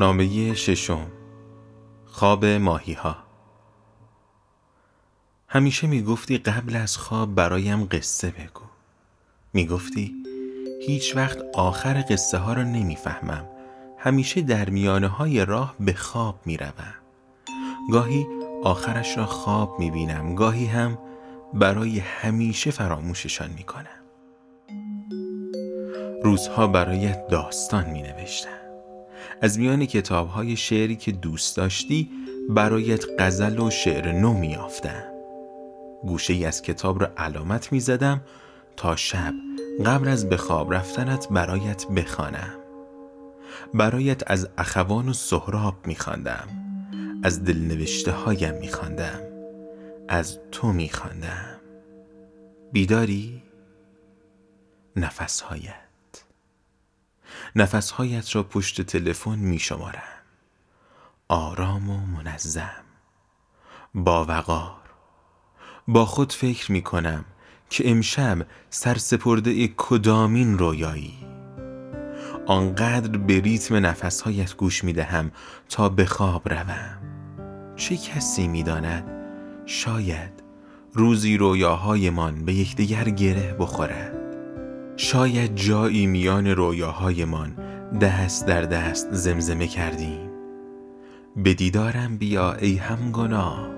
نامه ششم. خواب ماهی ها همیشه می‌گفتی قبل از خواب برایم قصه بگو. می‌گفتی هیچ وقت آخر قصه ها را نمی‌فهمم. همیشه در میانه های راه به خواب می‌روم. گاهی آخرش را خواب می‌بینم گاهی هم برای همیشه فراموششان می‌کنم. روزها برایت داستان می نوشتم از میان کتاب های شعری که دوست داشتی برایت غزل و شعر نو می آفتم. گوشه ای از کتاب را علامت می زدم تا شب قبل از به خواب رفتنت برایت بخوانم. برایت از اخوان و سهراب می خواندم. از دلنوشته هایم می خواندم. از تو می خواندم. بیداری؟ نفسهایت نفسهایت را پشت تلفن می شمارم آرام و منظم. با وقار. با خود فکر می کنم که امشب سرسپرده کدامین رویایی. آنقدر به ریتم نفسهایت گوش می دهم تا به خواب روم. چه کسی می داند شاید روزی رویاهایمان به یکدیگر گره بخورد شاید جایی میان رویاهایمان دست در دست زمزمه کردیم. به دیدارم بیا ای همگناه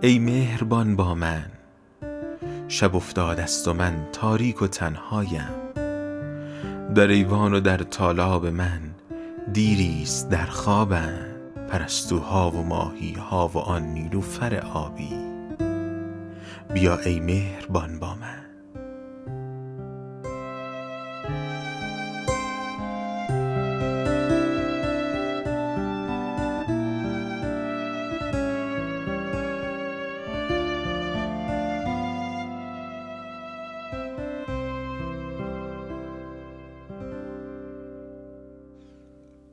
ای مهربان با من. شب افتاد است و من تاریک و تنهایم. در ایوان و در طالاب من دیریست در خوابم. پرستوها و ماهیها و آن نیلوفر آبی. بیا ای مهربان با من.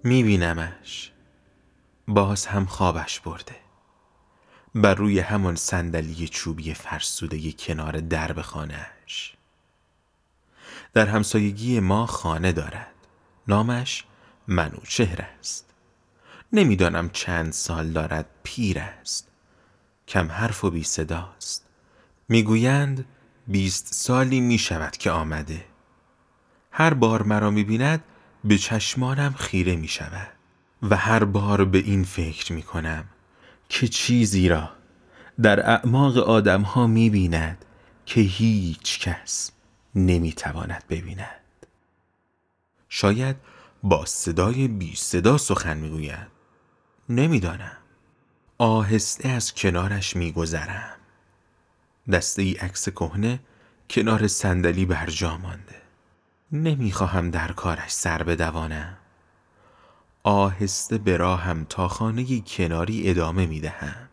میبینمش. باز هم خوابش برده. بر روی همان صندلی چوبی فرسوده کنار درب خانهش در همسایگی ما خانه دارد. نامش منوچهر است. نمی‌دانم چند سال دارد پیر است. کم حرف و بی صداست می‌گویند بیست سالی می شود که آمده. هر بار مرا می بیند به چشمانم خیره می شود و هر بار به این فکر می کنم که چیزی را در اعماق آدم ها می بیند که هیچ کس نمی تواند ببیند. شاید با صدای بی صدا سخن می گوید نمی‌دانم آهسته از کنارش می گذرم. دسته ای عکس کهنه کنار صندلی بر جا مانده. نمی‌خواهم در کارش سر بدوانم. آهسته به راهم تا خانه کناری ادامه می‌دهم.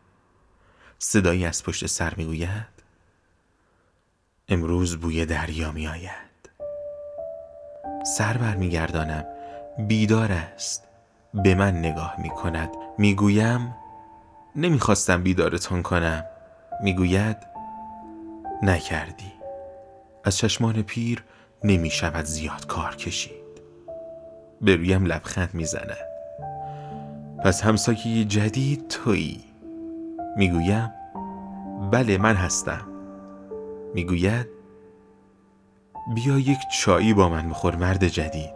صدایی از پشت سر می‌گوید امروز بوی دریا میآید. سر برمیگردانم بیدار است. به من نگاه می کند می‌گویم نمی‌خواستم بیدارتان کنم. می‌گوید نکردی. از چشمان پیر نمی شود زیاد کار کشید. به رویم لبخند می‌زند پس همسایه جدید تویی؟ می‌گویم بله من هستم. می‌گوید بیا یک چایی با من بخور مرد جدید.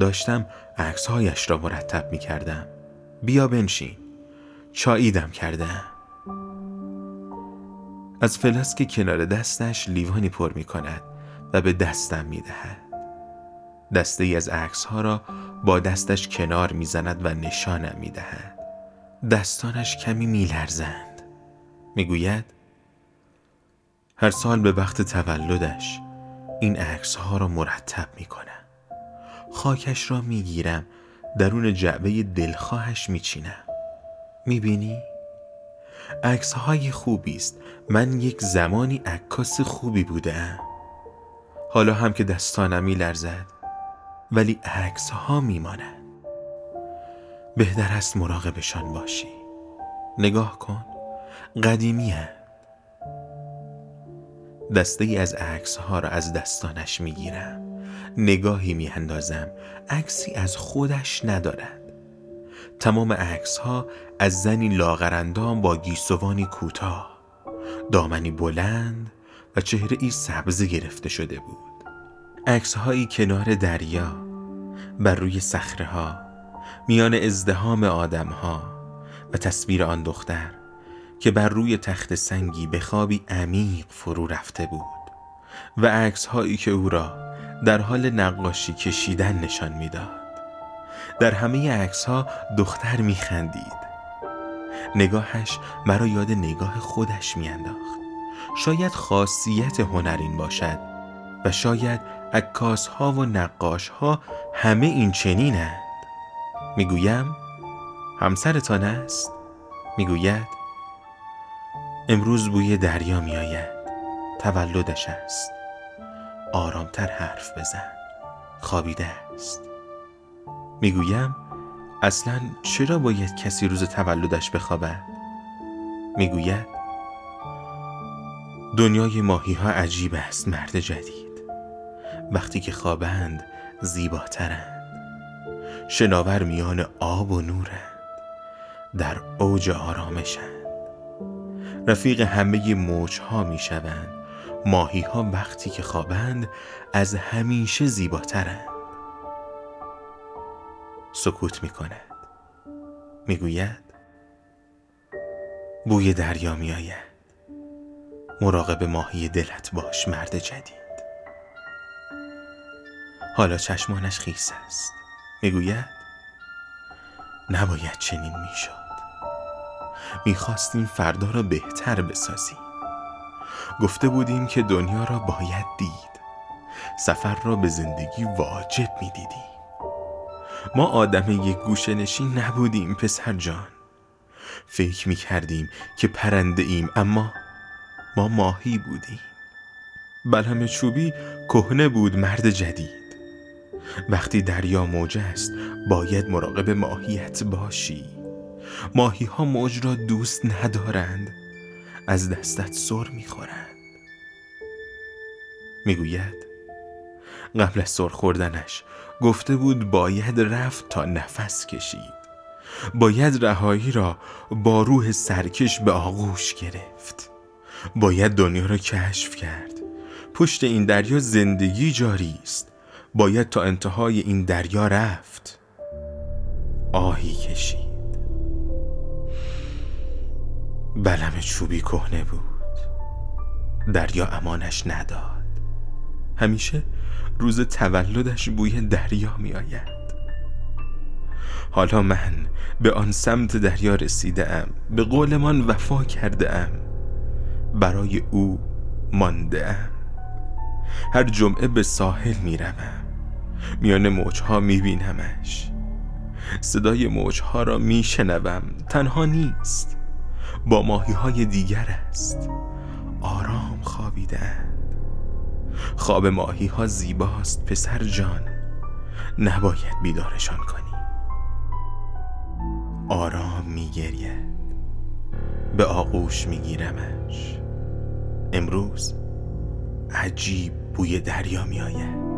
داشتم عکسهایش را مرتب می‌کردم. بیا بنشین. چایی دم کردم. از فلاسک کنار دستش لیوانی پر می کند و به دستم می دهد. دسته ای از عکس ها را با دستش کنار می زند و نشانم می دهد. دستانش کمی می لرزند. می گوید هر سال به وقت تولدش این عکس ها را مرتب می کنم. خاکش را می گیرم درون جعبه دلخواهش می چینم. می بینی؟ عکس های خوبی است من یک زمانی عکاس خوبی بودم حالا هم که دستانم می لرزد ولی عکس ها می ماند. بهتر است مراقبشان باشی. نگاه کن قدیمی دسته ای از عکس ها را از دستانش می گیرم نگاهی می اندازم عکسی از خودش ندارد. تمام عکس ها از زنی لاغرندام با گیسوانی کوتاه. دامنی بلند و چهره ای سبزه گرفته شده بود. عکس هایی کنار دریا بر روی صخره ها میان ازدهام آدم ها و تصویر آن دختر که بر روی تخت سنگی به خوابی عمیق فرو رفته بود و عکس هایی که او را در حال نقاشی کشیدن نشان می‌داد. در همه عکس ها دختر میخندید. نگاهش مرا یاد نگاه خودش میانداخت. شاید خاصیت هنرین باشد و شاید عکاس ها و نقاش ها همه این چنینند. می‌گویم همسرتان است؟ می‌گوید امروز بوی دریا میآید. تولدش است. آرامتر حرف بزن. خوابیده است. می‌گویم اصلا چرا باید کسی روز تولدش بخوابد؟ می‌گوید دنیای ماهی ها عجیب است مرد جدید. وقتی که خوابند زیباترند. شناور میان آب و نورند. در اوج آرامشند. رفیق همه موج ها می شوند ماهی ها وقتی که خوابند از همیشه زیباترند. سکوت می کند می گوید بوی دریا می آید مراقب ماهی دلت باش مرد جدید. حالا چشمانش خیس است. می‌گوید نباید چنین می‌شد. می‌خواستیم فردا را بهتر بسازیم. گفته بودیم که دنیا را باید دید. سفر را به زندگی واجب می‌دیدیم. ما آدم یک گوشه نشین نبودیم پسر جان. فکر می کردیم که پرنده ایم اما ما ماهی بودیم. بلهم چوبی کهنه بود مرد جدید. وقتی دریا موج است باید مراقب ماهیت باشی. ماهی ها موج را دوست ندارند از دستت سر می‌خورند. می‌گوید قبل از سر خوردنش گفته بود باید رفت تا نفس کشید. باید رهایی را با روح سرکش به آغوش گرفت. باید دنیا را کشف کرد. پشت این دریا زندگی جاری است. باید تا انتهای این دریا رفت. آهی کشید. بلم چوبی کهنه بود. دریا امانش نداد. همیشه روز تولدش بوی دریا می آید. حالا من به آن سمت دریا رسیده ام. به قولمان وفا کرده ام. برای او مانده هر جمعه به ساحل می روم. میان موجها می بینمش. صدای موجها را می شنوم. تنها نیست. با ماهی های دیگر است. آرام خوابیدند خواب ماهی ها زیباست پسر جان. نباید بیدارشان کنی. آرام می گرید. به آغوش می گیرمش. امروز عجیب بوی دریا می آید